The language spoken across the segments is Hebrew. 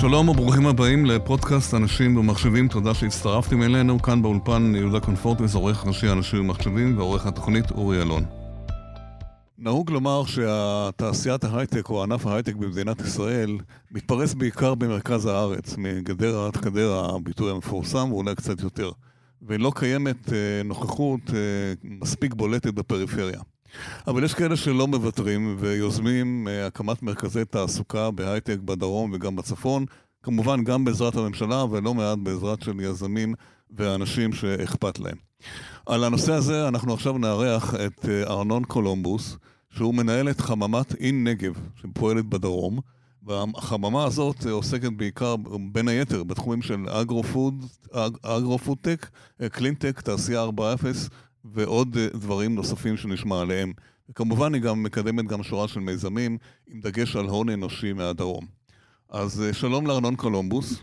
שלום וברוכים הבאים לפודקאסט אנשים ומחשבים, תודה שהצטרפתם אלינו. כאן באולפן יהודה קונפורטס, עורך ראשי אנשים ומחשבים ועורך התוכנית אורי אלון. נהוג לומר שהתעשיית ההייטק או ענף ההייטק במדינת ישראל מתפרס בעיקר במרכז הארץ, מגדרה עד חדרה, הביטוי המפורסם, ואולי קצת יותר. ולא קיימת אה, נוכחות אה, מספיק בולטת בפריפריה. אבל יש כאלה שלא מוותרים ויוזמים אה, הקמת מרכזי תעסוקה בהייטק בדרום וגם בצפון, כמובן גם בעזרת הממשלה ולא מעט בעזרת של יזמים ואנשים שאכפת להם. על הנושא הזה אנחנו עכשיו נארח את אה, ארנון קולומבוס, שהוא מנהל את חממת InNegev, שפועלת בדרום. והחממה הזאת עוסקת בעיקר, בין היתר, בתחומים של אגרו-פוד, אגרו-פודטק, קלינטק, תעשייה 4.0 ועוד אה, דברים נוספים שנשמע עליהם. וכמובן היא גם מקדמת גם שורה של מיזמים, עם דגש על הון אנושי מהדרום. אז אה, שלום לארנון קולומבוס.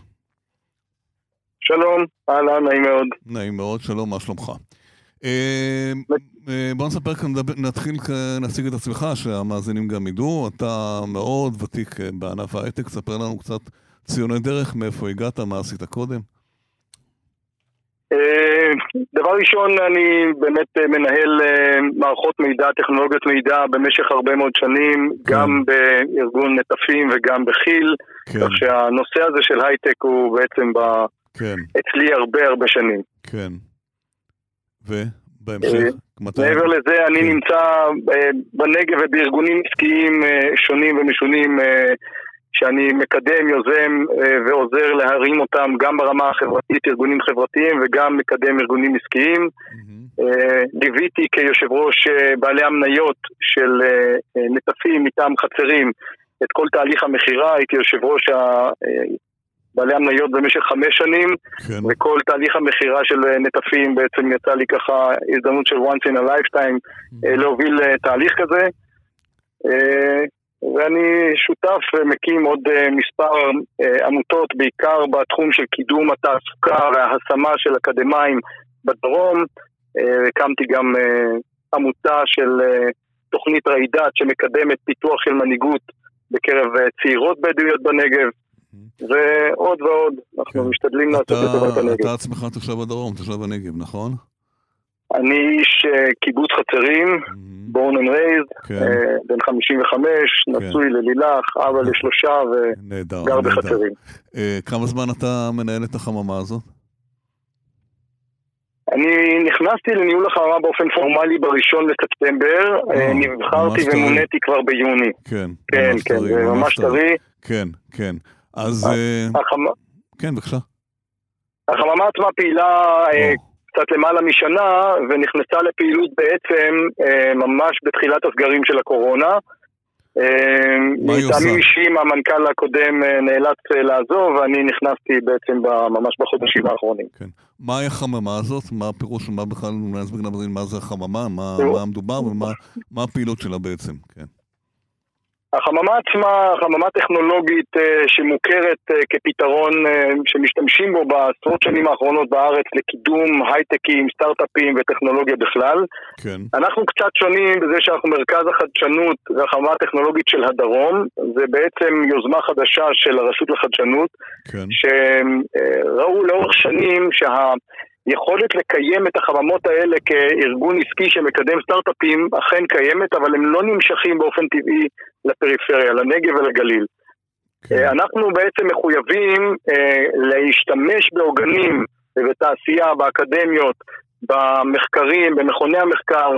שלום, אהלן, נעים מאוד. נעים מאוד, שלום, מה שלומך? אה, בוא נספר כאן, נתחיל, נציג את עצמך, שהמאזינים גם ידעו. אתה מאוד ותיק בענף ההייטק, ספר לנו קצת ציוני דרך, מאיפה הגעת, מה עשית קודם. דבר ראשון, אני באמת מנהל מערכות מידע, טכנולוגיות מידע במשך הרבה מאוד שנים, כן. גם בארגון נטפים וגם בכי"ל, כן. כך שהנושא הזה של הייטק הוא בעצם ב... כן. אצלי הרבה הרבה שנים. כן. ובהמשך? מעבר לזה, אני כן. נמצא בנגב ובארגונים עסקיים שונים ומשונים שאני מקדם, יוזם ועוזר להרים אותם גם ברמה החברתית, ארגונים חברתיים וגם מקדם ארגונים עסקיים. ליוויתי כיושב ראש בעלי המניות של נטפים מטעם חצרים את כל תהליך המכירה, הייתי יושב ראש בעלי המניות במשך חמש שנים, כן. וכל תהליך המכירה של נטפים בעצם יצא לי ככה הזדמנות של once in a lifetime mm-hmm. להוביל תהליך כזה. ואני שותף ומקים עוד מספר עמותות, בעיקר בתחום של קידום התעסוקה וההשמה של אקדמאים בדרום. הקמתי גם עמותה של תוכנית ראידאת שמקדמת פיתוח של מנהיגות בקרב צעירות בדואיות בנגב. ועוד ועוד, אנחנו כן. משתדלים לעשות את טובת הנגב. אתה עצמך תושב הדרום, תושב הנגב, נכון? אני איש קיבוץ חצרים, born and raised, בן 55, כן. נשוי ללילך, אבא לשלושה וגר בחצרים. כמה זמן אתה מנהל את החממה הזאת? אני נכנסתי לניהול החממה באופן פורמלי בראשון לספטמבר, נבחרתי ומוניתי כבר ביוני. כן, כן, כן, זה ממש טרי. כן, כן. אז... כן, בבקשה. החממה עצמה פעילה קצת למעלה משנה, ונכנסה לפעילות בעצם ממש בתחילת הסגרים של הקורונה. מה היא עושה? מטעמים אישיים המנכ"ל הקודם נאלץ לעזוב, ואני נכנסתי בעצם ממש בחודשים האחרונים. כן. מהי החממה הזאת? מה הפירוש, מה בכלל, מה זה החממה, מה, מה מדובר ומה הפעילות שלה בעצם, כן. החממה עצמה, חממה טכנולוגית שמוכרת כפתרון שמשתמשים בו בעשרות שנים האחרונות בארץ לקידום הייטקים, סטארט-אפים וטכנולוגיה בכלל. כן. אנחנו קצת שונים בזה שאנחנו מרכז החדשנות והחממה הטכנולוגית של הדרום. זה בעצם יוזמה חדשה של הרשות לחדשנות. כן. שראו לאורך שנים שה... יכולת לקיים את החממות האלה כארגון עסקי שמקדם סטארט-אפים אכן קיימת, אבל הם לא נמשכים באופן טבעי לפריפריה, לנגב ולגליל. כן. אנחנו בעצם מחויבים אה, להשתמש בעוגנים ובתעשייה, באקדמיות, במחקרים, במכוני המחקר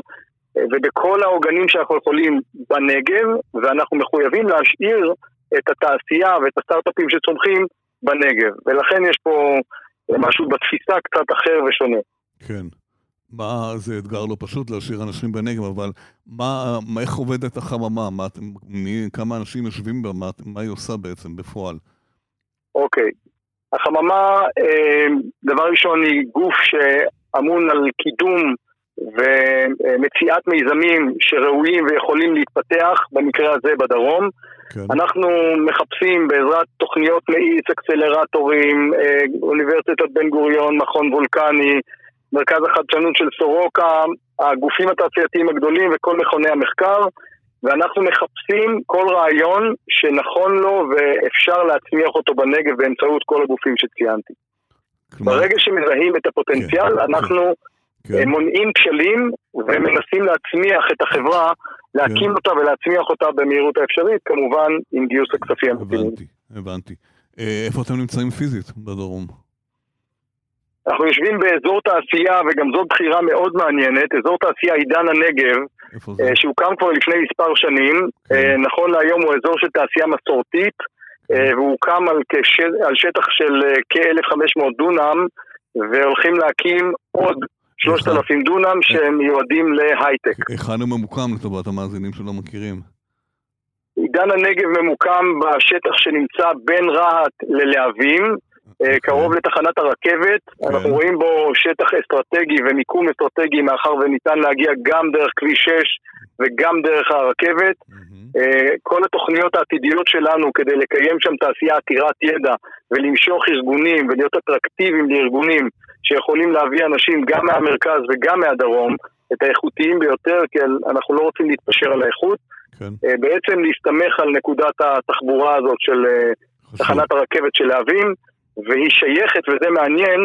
אה, ובכל העוגנים שאנחנו יכולים בנגב, ואנחנו מחויבים להשאיר את התעשייה ואת הסטארט-אפים שצומחים בנגב. ולכן יש פה... זה משהו בתפיסה קצת אחר ושונה. כן. מה, זה אתגר לא פשוט להשאיר אנשים בנגב, אבל מה, מה איך עובדת החממה? מה, מי, כמה אנשים יושבים בה? מה, מה היא עושה בעצם בפועל? אוקיי. החממה, אה, דבר ראשון, היא גוף שאמון על קידום ומציאת מיזמים שראויים ויכולים להתפתח, במקרה הזה בדרום. כן. אנחנו מחפשים בעזרת תוכניות מאיץ, אקסלרטורים, אה, אוניברסיטת בן גוריון, מכון וולקני, מרכז החדשנות של סורוקה, הגופים התעשייתיים הגדולים וכל מכוני המחקר. ואנחנו מחפשים כל רעיון שנכון לו ואפשר להצמיח אותו בנגב באמצעות כל הגופים שציינתי. כלומר... ברגע שמזהים את הפוטנציאל, כן, אנחנו כן. כן. מונעים כשלים ומנסים להצמיח את החברה, להקים כן. אותה ולהצמיח אותה במהירות האפשרית, כמובן עם גיוס הכספים המתאימים. הבנתי, הבנתי. אה, איפה אתם נמצאים פיזית בדרום? אנחנו יושבים באזור תעשייה, וגם זאת בחירה מאוד מעניינת, אזור תעשייה עידן הנגב, אה, שהוקם כבר לפני מספר שנים, כן. אה, נכון להיום הוא אזור של תעשייה מסורתית, כן. והוא הוקם על, כשל, על שטח של כ-1,500 דונם, והולכים להקים עוד 3,000 דונם שהם מיועדים להייטק. היכן הוא ממוקם לטובת המאזינים שלא מכירים? עידן הנגב ממוקם בשטח שנמצא בין רהט ללהבים, אה, אוקיי. קרוב לתחנת הרכבת, כן. אנחנו רואים בו שטח אסטרטגי ומיקום אסטרטגי מאחר וניתן להגיע גם דרך כביש 6 וגם דרך הרכבת. אה, כל התוכניות העתידיות שלנו כדי לקיים שם תעשייה עתירת ידע ולמשוך ארגונים ולהיות אטרקטיביים לארגונים שיכולים להביא אנשים גם מהמרכז וגם מהדרום, את האיכותיים ביותר, כי אנחנו לא רוצים להתפשר על האיכות. כן. אה, בעצם להסתמך על נקודת התחבורה הזאת של תחנת הרכבת של להבים. והיא שייכת, וזה מעניין,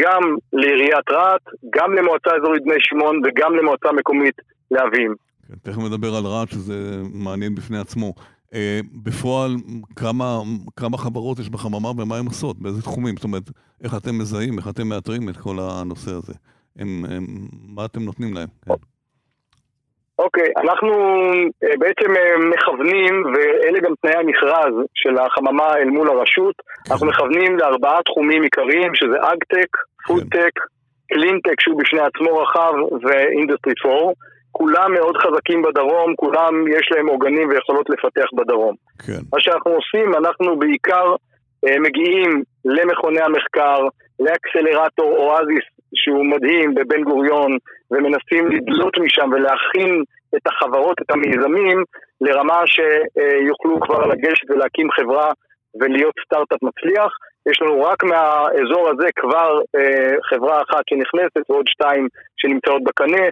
גם לעיריית רהט, גם למועצה אזורית בני שמעון וגם למועצה מקומית להבים. כן, תכף נדבר על רהט, שזה מעניין בפני עצמו. Uh, בפועל, כמה, כמה חברות יש בחממה ומה הן עושות? באיזה תחומים? זאת אומרת, איך אתם מזהים, איך אתם מאתרים את כל הנושא הזה? הם, הם, מה אתם נותנים להם? כן. אוקיי, אנחנו אה, בעצם אה, מכוונים, ואלה גם תנאי המכרז של החממה אל מול הרשות, אנחנו מכוונים לארבעה תחומים עיקריים, שזה אגטק, פודטק, קלינטק שהוא בפני עצמו רחב, ו industry 4. כולם מאוד חזקים בדרום, כולם יש להם עוגנים ויכולות לפתח בדרום. כן. מה שאנחנו עושים, אנחנו בעיקר אה, מגיעים למכוני המחקר, לאקסלרטור Oazis שהוא מדהים בבן גוריון, ומנסים לדלות משם ולהכין את החברות, את המיזמים, לרמה שיוכלו כבר לגשת ולהקים חברה ולהיות סטארט-אפ מצליח. יש לנו רק מהאזור הזה כבר אה, חברה אחת שנכנסת ועוד שתיים שנמצאות בקנה,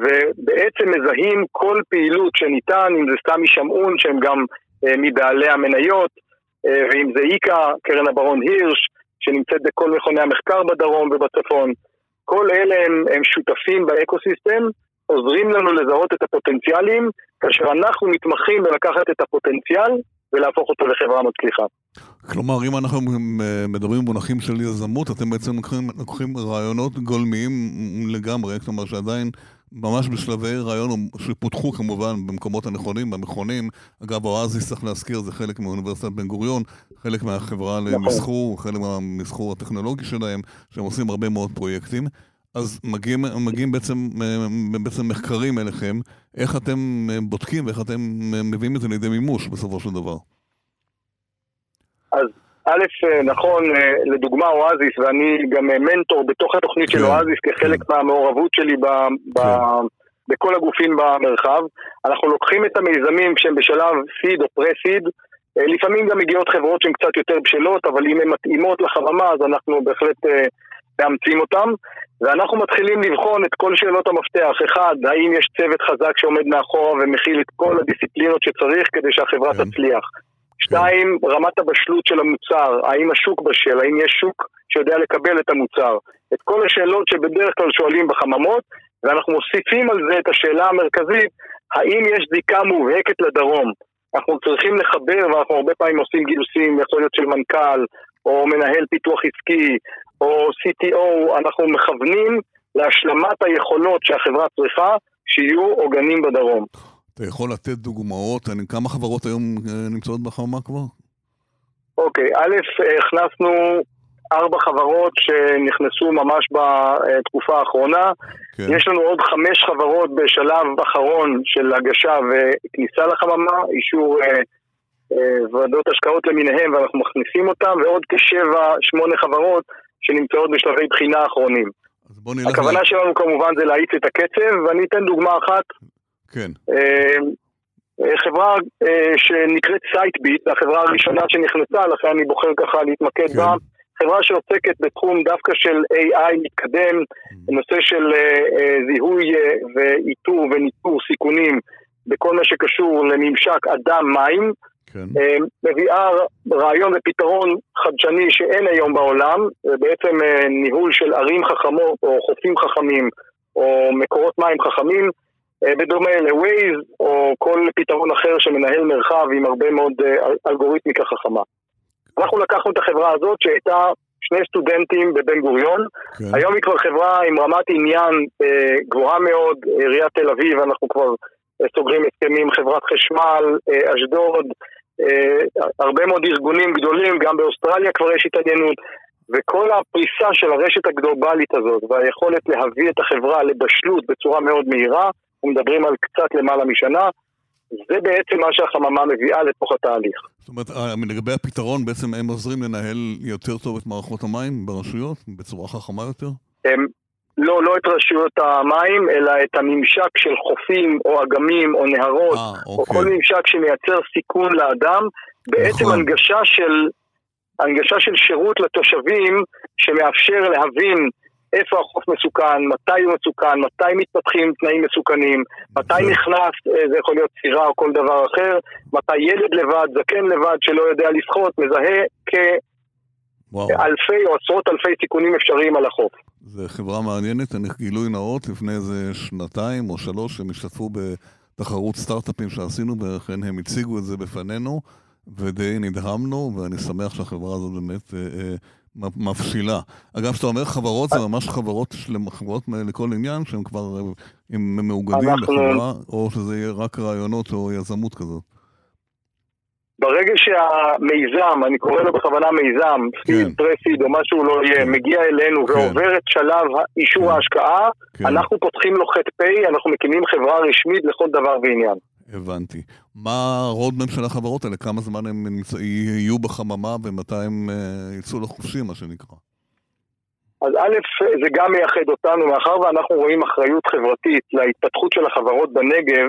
ובעצם מזהים כל פעילות שניתן, אם זה סמי שמעון שהם גם אה, מבעלי המניות, אה, ואם זה איקה, קרן הברון הירש, שנמצאת בכל מכוני המחקר בדרום ובצפון. כל אלה הם, הם שותפים באקוסיסטם, עוזרים לנו לזהות את הפוטנציאלים, כאשר אנחנו מתמחים בלקחת את הפוטנציאל ולהפוך אותו לחברה מצליחה. כלומר, אם אנחנו מדברים במונחים של יזמות, אתם בעצם לוקחים, לוקחים רעיונות גולמיים לגמרי, כלומר שעדיין ממש בשלבי רעיון שפותחו כמובן במקומות הנכונים, במכונים. אגב, אואזיס, צריך להזכיר, זה חלק מאוניברסיטת בן גוריון, חלק מהחברה נכון. למסחור, חלק מהמסחור הטכנולוגי שלהם, שהם עושים הרבה מאוד פרויקטים. אז מגיעים, מגיעים בעצם, בעצם מחקרים אליכם, איך אתם בודקים ואיך אתם מביאים את זה לידי מימוש בסופו של דבר. אז א', נכון, לדוגמה אואזיס, ואני גם מנטור בתוך התוכנית כן, של אואזיס כחלק כן. מהמעורבות שלי ב, ב, כן. בכל הגופים במרחב. אנחנו לוקחים את המיזמים שהם בשלב סיד או פרה-סיד, לפעמים גם מגיעות חברות שהן קצת יותר בשלות, אבל אם הן מתאימות לחממה אז אנחנו בהחלט מאמצים אותם, ואנחנו מתחילים לבחון את כל שאלות המפתח. אחד, האם יש צוות חזק שעומד מאחורה ומכיל את כל הדיסציפלינות שצריך כדי שהחברה כן. תצליח. שתיים, רמת הבשלות של המוצר, האם השוק בשל, האם יש שוק שיודע לקבל את המוצר. את כל השאלות שבדרך כלל שואלים בחממות, ואנחנו מוסיפים על זה את השאלה המרכזית, האם יש זיקה מובהקת לדרום. אנחנו צריכים לחבר, ואנחנו הרבה פעמים עושים גיוסים, יכול להיות של מנכ"ל, או מנהל פיתוח עסקי, או CTO, אנחנו מכוונים להשלמת היכולות שהחברה צריכה, שיהיו עוגנים בדרום. אתה יכול לתת דוגמאות? כמה חברות היום אה, נמצאות בחממה כבר? אוקיי, א', הכנסנו ארבע חברות שנכנסו ממש בתקופה האחרונה. כן. יש לנו עוד חמש חברות בשלב אחרון של הגשה וכניסה לחממה, אישור אה, אה, ועדות השקעות למיניהם ואנחנו מכניסים אותם, ועוד כשבע, שמונה חברות שנמצאות בשלבי בחינה אחרונים. הכוונה לה... שלנו כמובן זה להאיץ את הקצב, ואני אתן דוגמה אחת. כן. אה, אה, חברה שנקראת Sightbit, החברה הראשונה שנכנסה, לכן אני בוחר ככה להתמקד כן. בה. חברה שעוסקת בתחום דווקא של AI מתקדם, mm. נושא של זיהוי ואיתור וניטור סיכונים בכל מה שקשור לממשק אדם-מים, כן. אה, מביאה רעיון ופתרון חדשני שאין היום בעולם, זה בעצם אה, ניהול של ערים חכמות או חופים חכמים או מקורות מים חכמים, אה, בדומה ל-Waze או כל פתרון אחר שמנהל מרחב עם הרבה מאוד אלגוריתמיקה חכמה. אנחנו לקחנו את החברה הזאת שהייתה שני סטודנטים בבן גוריון, כן. היום היא כבר חברה עם רמת עניין גבוהה מאוד, עיריית תל אביב, אנחנו כבר סוגרים הסכמים, חברת חשמל, אשדוד, אה, הרבה מאוד ארגונים גדולים, גם באוסטרליה כבר יש התעניינות, וכל הפריסה של הרשת הגלובלית הזאת והיכולת להביא את החברה לבשלות בצורה מאוד מהירה, אנחנו מדברים על קצת למעלה משנה, זה בעצם מה שהחממה מביאה לתוך התהליך. זאת אומרת, אה, לגבי הפתרון, בעצם הם עוזרים לנהל יותר טוב את מערכות המים ברשויות, בצורה חכמה יותר? הם, לא, לא את רשויות המים, אלא את הממשק של חופים או אגמים או נהרות, 아, אה, או אוקיי. כל ממשק שמייצר סיכון לאדם, בעצם נכון. הנגשה של, הנגשה של שירות לתושבים שמאפשר להבין איפה החוף מסוכן, מתי הוא מסוכן, מתי מתפתחים תנאים מסוכנים, מתי נכנס, אה, זה יכול להיות סירה או כל דבר אחר, מתי ילד לבד, זקן לבד שלא יודע לשחות, מזהה כאלפי או עשרות אלפי סיכונים אפשריים על החוף. זו חברה מעניינת, אני גילוי נאות, לפני איזה שנתיים או שלוש הם השתתפו בתחרות סטארט-אפים שעשינו, ולכן הם הציגו את זה בפנינו, ודי נדהמנו, ואני שמח שהחברה הזאת באמת אה, אה, מבשילה. אגב, כשאתה אומר חברות, זה ממש חברות, חברות לכל עניין, שהם כבר הם מאוגדים. בחברה, או שזה יהיה רק רעיונות או יזמות כזאת. ברגע שהמיזם, אני קורא לו בכוונה מיזם, seed, כן. pre-seed או מה שהוא לא יהיה, כן. מגיע אלינו כן. ועובר את שלב אישור. ההשקעה. אנחנו פותחים לו ח"פ, אנחנו מקימים חברה רשמית לכל דבר ועניין. הבנתי. מה ה roadmap של החברות האלה? כמה זמן הם יהיו בחממה ומתי הם uh, יצאו לחופשי, מה שנקרא? אז א', זה גם מייחד אותנו, מאחר ואנחנו רואים אחריות חברתית להתפתחות של החברות בנגב,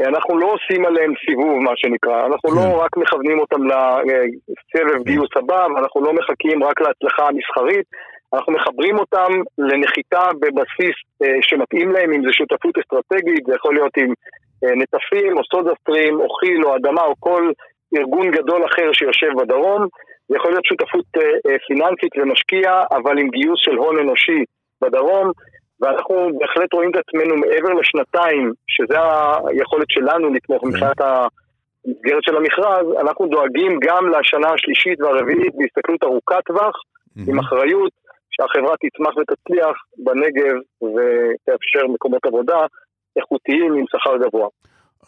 אנחנו לא עושים עליהם סיבוב, מה שנקרא. אנחנו לא כן. רק מכוונים אותם לסבב גיוס הבא, ואנחנו לא מחכים רק להצלחה המסחרית, אנחנו מחברים אותם לנחיתה בבסיס אה, שמתאים להם, אם זה שותפות אסטרטגית, זה יכול להיות עם אה, נטפים, או סודה סטרים, או חיל, או אדמה, או כל ארגון גדול אחר שיושב בדרום. זה יכול להיות שותפות אה, פיננסית ומשקיע, אבל עם גיוס של הון אנושי בדרום. ואנחנו בהחלט רואים את עצמנו מעבר לשנתיים, שזה היכולת שלנו לתמוך כן. מבחינת המסגרת של המכרז, אנחנו דואגים גם לשנה השלישית והרביעית בהסתכלות ארוכת טווח, עם אחריות, שהחברה תצמח ותצליח בנגב ותאפשר מקומות עבודה איכותיים עם שכר גבוה.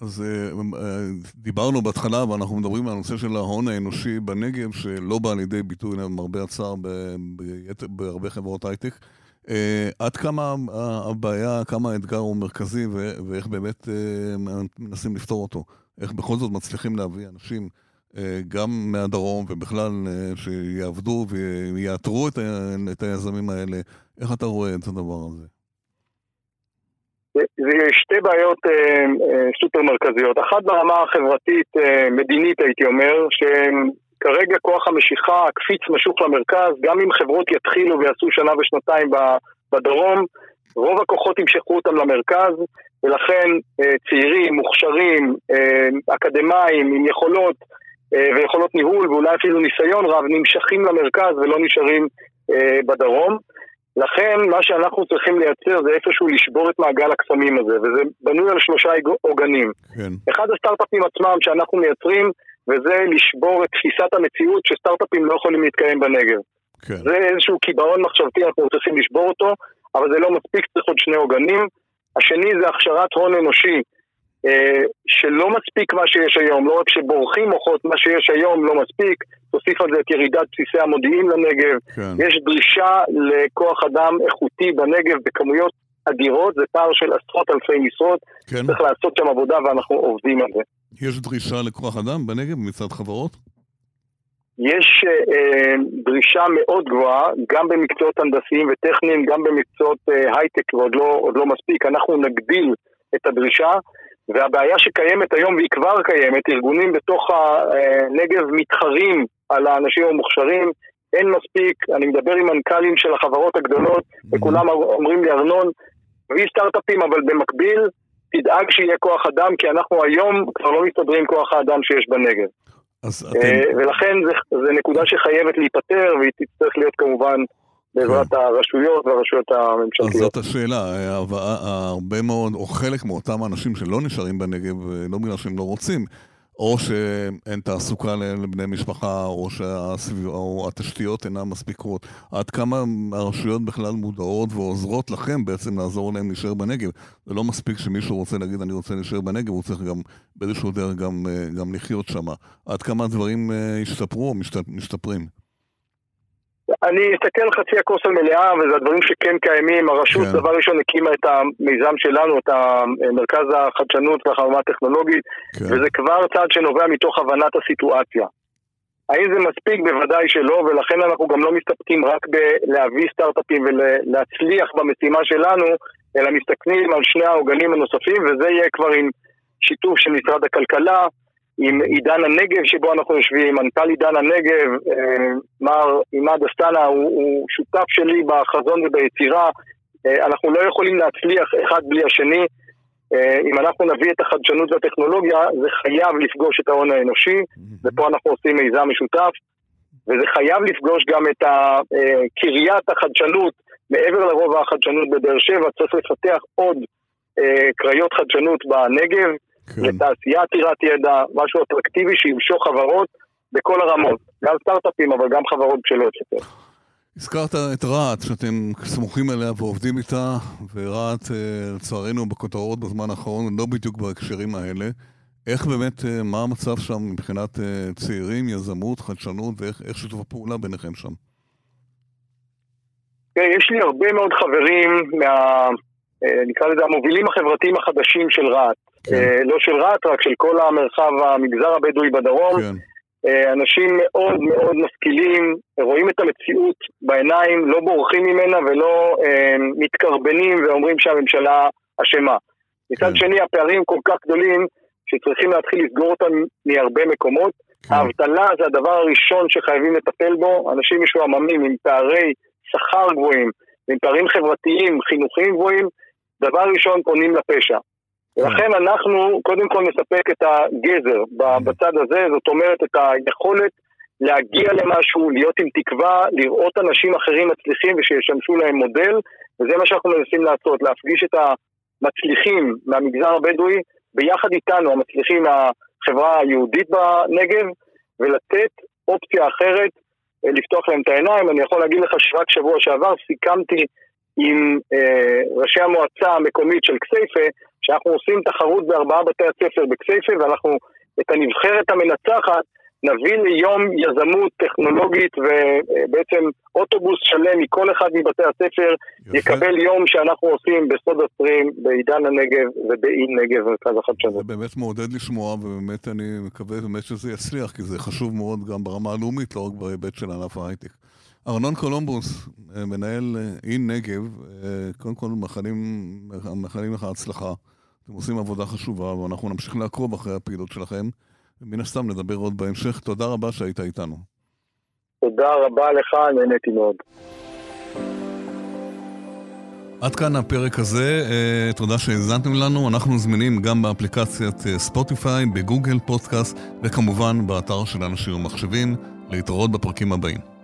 אז אה, אה, דיברנו בהתחלה, ואנחנו מדברים על הנושא של ההון האנושי בנגב, שלא בא לידי ביטוי, למרבה הצער, בהרבה חברות הייטק. Uh, עד כמה הבעיה, כמה האתגר הוא מרכזי ואיך באמת מנסים לפתור אותו. איך בכל זאת מצליחים להביא אנשים גם מהדרום ובכלל שיעבדו ה- את היזמים האלה. איך אתה רואה את הדבר הזה? שתי בעיות uh, סופר מרכזיות. אחת ברמה החברתית, uh, מדינית הייתי אומר, שהן כרגע כוח המשיכה, הקפיץ משוך למרכז, גם אם חברות יתחילו ויעשו שנה ושנתיים בדרום, רוב הכוחות ימשכו אותם למרכז, ולכן אה, צעירים, מוכשרים, אה, אקדמאים, עם יכולות אה, ויכולות ניהול ואולי אפילו ניסיון רב, נמשכים למרכז ולא נשארים בדרום. לכן מה שאנחנו צריכים לייצר זה איפשהו לשבור את מעגל הקסמים הזה, וזה בנוי על שלושה עוגנים. כן. אחד הסטארט-אפים עצמם שאנחנו מייצרים וזה לשבור את תפיסת המציאות שסטארט-אפים לא יכולים להתקיים בנגב. כן. זה איזשהו קיבעון מחשבתי, אנחנו צריכים לשבור אותו, אבל זה לא מספיק, צריך עוד שני עוגנים. השני זה הכשרת הון אנושי, אה, שלא מספיק מה שיש היום, לא רק שבורחים מוחות, מה שיש היום לא מספיק, תוסיף על זה את ירידת בסיסי המודיעין לנגב, כן. יש דרישה לכוח אדם איכותי בנגב בכמויות אדירות, זה פער של עשרות אלפי משרות, כן. צריך לעשות שם עבודה ואנחנו עובדים על זה. יש דרישה לכוח אדם בנגב מצד חברות? יש אה, דרישה מאוד גבוהה, גם במקצועות הנדסיים וטכניים, גם במקצועות אה, הייטק, ועוד לא, לא מספיק. אנחנו נגדיל את הדרישה, והבעיה שקיימת היום, והיא כבר קיימת, ארגונים בתוך הנגב מתחרים על האנשים המוכשרים, אין מספיק, אני מדבר עם מנכ"לים של החברות הגדולות, וכולם אומרים לי, ארנון, תביא סטארט-אפים, אבל במקביל תדאג שיהיה כוח אדם, כי אנחנו היום כבר לא מסתדרים כוח האדם שיש בנגב. אז אה, אתם... ולכן זו נקודה שחייבת להיפתר, והיא תצטרך להיות כמובן בעזרת הרשויות והרשויות אז הממשלתיות. זאת השאלה, הרבה מאוד, או חלק מאותם האנשים שלא נשארים בנגב, אה, לא בגלל שהם לא רוצים, או שאין תעסוקה לבני משפחה, או שהסביב- או התשתיות אינן מספיקות. עד כמה הרשויות בכלל מודעות ועוזרות לכם בעצם לעזור להם להישאר בנגב? זה לא מספיק שמישהו רוצה להגיד אני רוצה להישאר בנגב, הוא צריך גם באיזשהו דרך גם, אה, גם לחיות שם. עד כמה הדברים אה, השתפרו או משת- משתפרים? אני אסתכל על חצי הכוס המלאה, וזה הדברים שכן קיימים. הרשות, כן. דבר ראשון, הקימה את המיזם שלנו, את מרכז החדשנות והחממה הטכנולוגית, כן, וזה כבר צעד שנובע מתוך הבנת הסיטואציה. האם זה מספיק? בוודאי שלא, ולכן אנחנו גם לא מסתפקים רק בלהביא סטארט-אפים ולהצליח במשימה שלנו, אלא מסתכלים על שני העוגנים הנוספים, וזה יהיה כבר עם שיתוף של משרד הכלכלה, עם עידן הנגב שבו אנחנו יושבים, מנכ"ל עידן הנגב, אה, מר עימאד אסטנה, הוא, הוא שותף שלי בחזון וביצירה. אה, אנחנו לא יכולים להצליח אחד בלי השני. אה, אם אנחנו נביא את החדשנות והטכנולוגיה, זה חייב לפגוש את ההון האנושי, ופה אנחנו עושים מיזם משותף, וזה חייב לפגוש גם את קריית החדשנות, מעבר לרובע החדשנות בבאר שבע, צריך לפתח עוד קריות חדשנות בנגב, כן. לתעשייה עתירת ידע, משהו אטרקטיבי שימשוך חברות בכל הרמות, גם סטארט-אפים אבל גם חברות בשלות יותר. הזכרת את רהט, שאתם סמוכים עליה ועובדים איתה, ורהט, אה, לצערנו, בכותרות בזמן האחרון, לא בדיוק בהקשרים האלה. איך באמת, אה, מה המצב שם מבחינת אה, צעירים, יזמות, חדשנות, ואיך איך שיתוף הפעולה ביניכם שם? תראה, יש לי הרבה מאוד חברים מה... נקרא לזה המובילים החברתיים החדשים של רהט. כן, אה, לא של רהט, רק של כל המרחב, המגזר הבדואי בדרום. כן, אה, אנשים מאוד מאוד משכילים, רואים את המציאות בעיניים, לא בורחים ממנה ולא אה, מתקרבנים ואומרים שהממשלה אשמה. מצד כן. שני, הפערים כל כך גדולים שצריכים להתחיל לסגור אותם מהרבה מקומות. כן, האבטלה זה הדבר הראשון שחייבים לטפל בו. אנשים משועממים עם פערי שכר גבוהים, עם פערים חברתיים, חינוכיים גבוהים, דבר ראשון פונים לפשע. ולכן אנחנו קודם כל נספק את הגזר ב- בצד הזה, זאת אומרת את היכולת להגיע למשהו, להיות עם תקווה, לראות אנשים אחרים מצליחים ושישמשו להם מודל, וזה מה שאנחנו מנסים לעשות, להפגיש את המצליחים מהמגזר הבדואי ביחד איתנו, המצליחים מהחברה היהודית בנגב, ולתת אופציה אחרת, אה, לפתוח להם את העיניים. אני יכול להגיד לך שרק שבוע שעבר סיכמתי עם אה, ראשי המועצה המקומית של כסייפה, שאנחנו עושים תחרות בארבעה בתי הספר בכסייפה, ואנחנו את הנבחרת המנצחת נביא ליום יזמות טכנולוגית ובעצם אוטובוס שלם מכל אחד מבתי הספר יפה. יקבל יום שאנחנו עושים בסוד הסטרים, בעידן הנגב ובאי נגב מרכז זה החדשנות. באמת מעודד לשמוע, ובאמת אני מקווה באמת שזה יצליח, כי זה חשוב מאוד גם ברמה הלאומית, לא רק בהיבט של ענף ההייטק. ארנון קולומבוס, אה, מנהל אה, InNegev, אה, קודם כל מאחלים לך הצלחה. אתם עושים עבודה חשובה, ואנחנו נמשיך לעקוב אחרי הפעילות שלכם, ומן הסתם נדבר עוד בהמשך. תודה רבה שהיית איתנו. תודה רבה לך, נהניתי מאוד. עד כאן הפרק הזה, אה, תודה שהאזנתם לנו, אנחנו זמינים גם באפליקציית אה, ספוטיפיי, בגוגל פודקאסט וכמובן באתר של אנשים ומחשבים, להתראות בפרקים הבאים.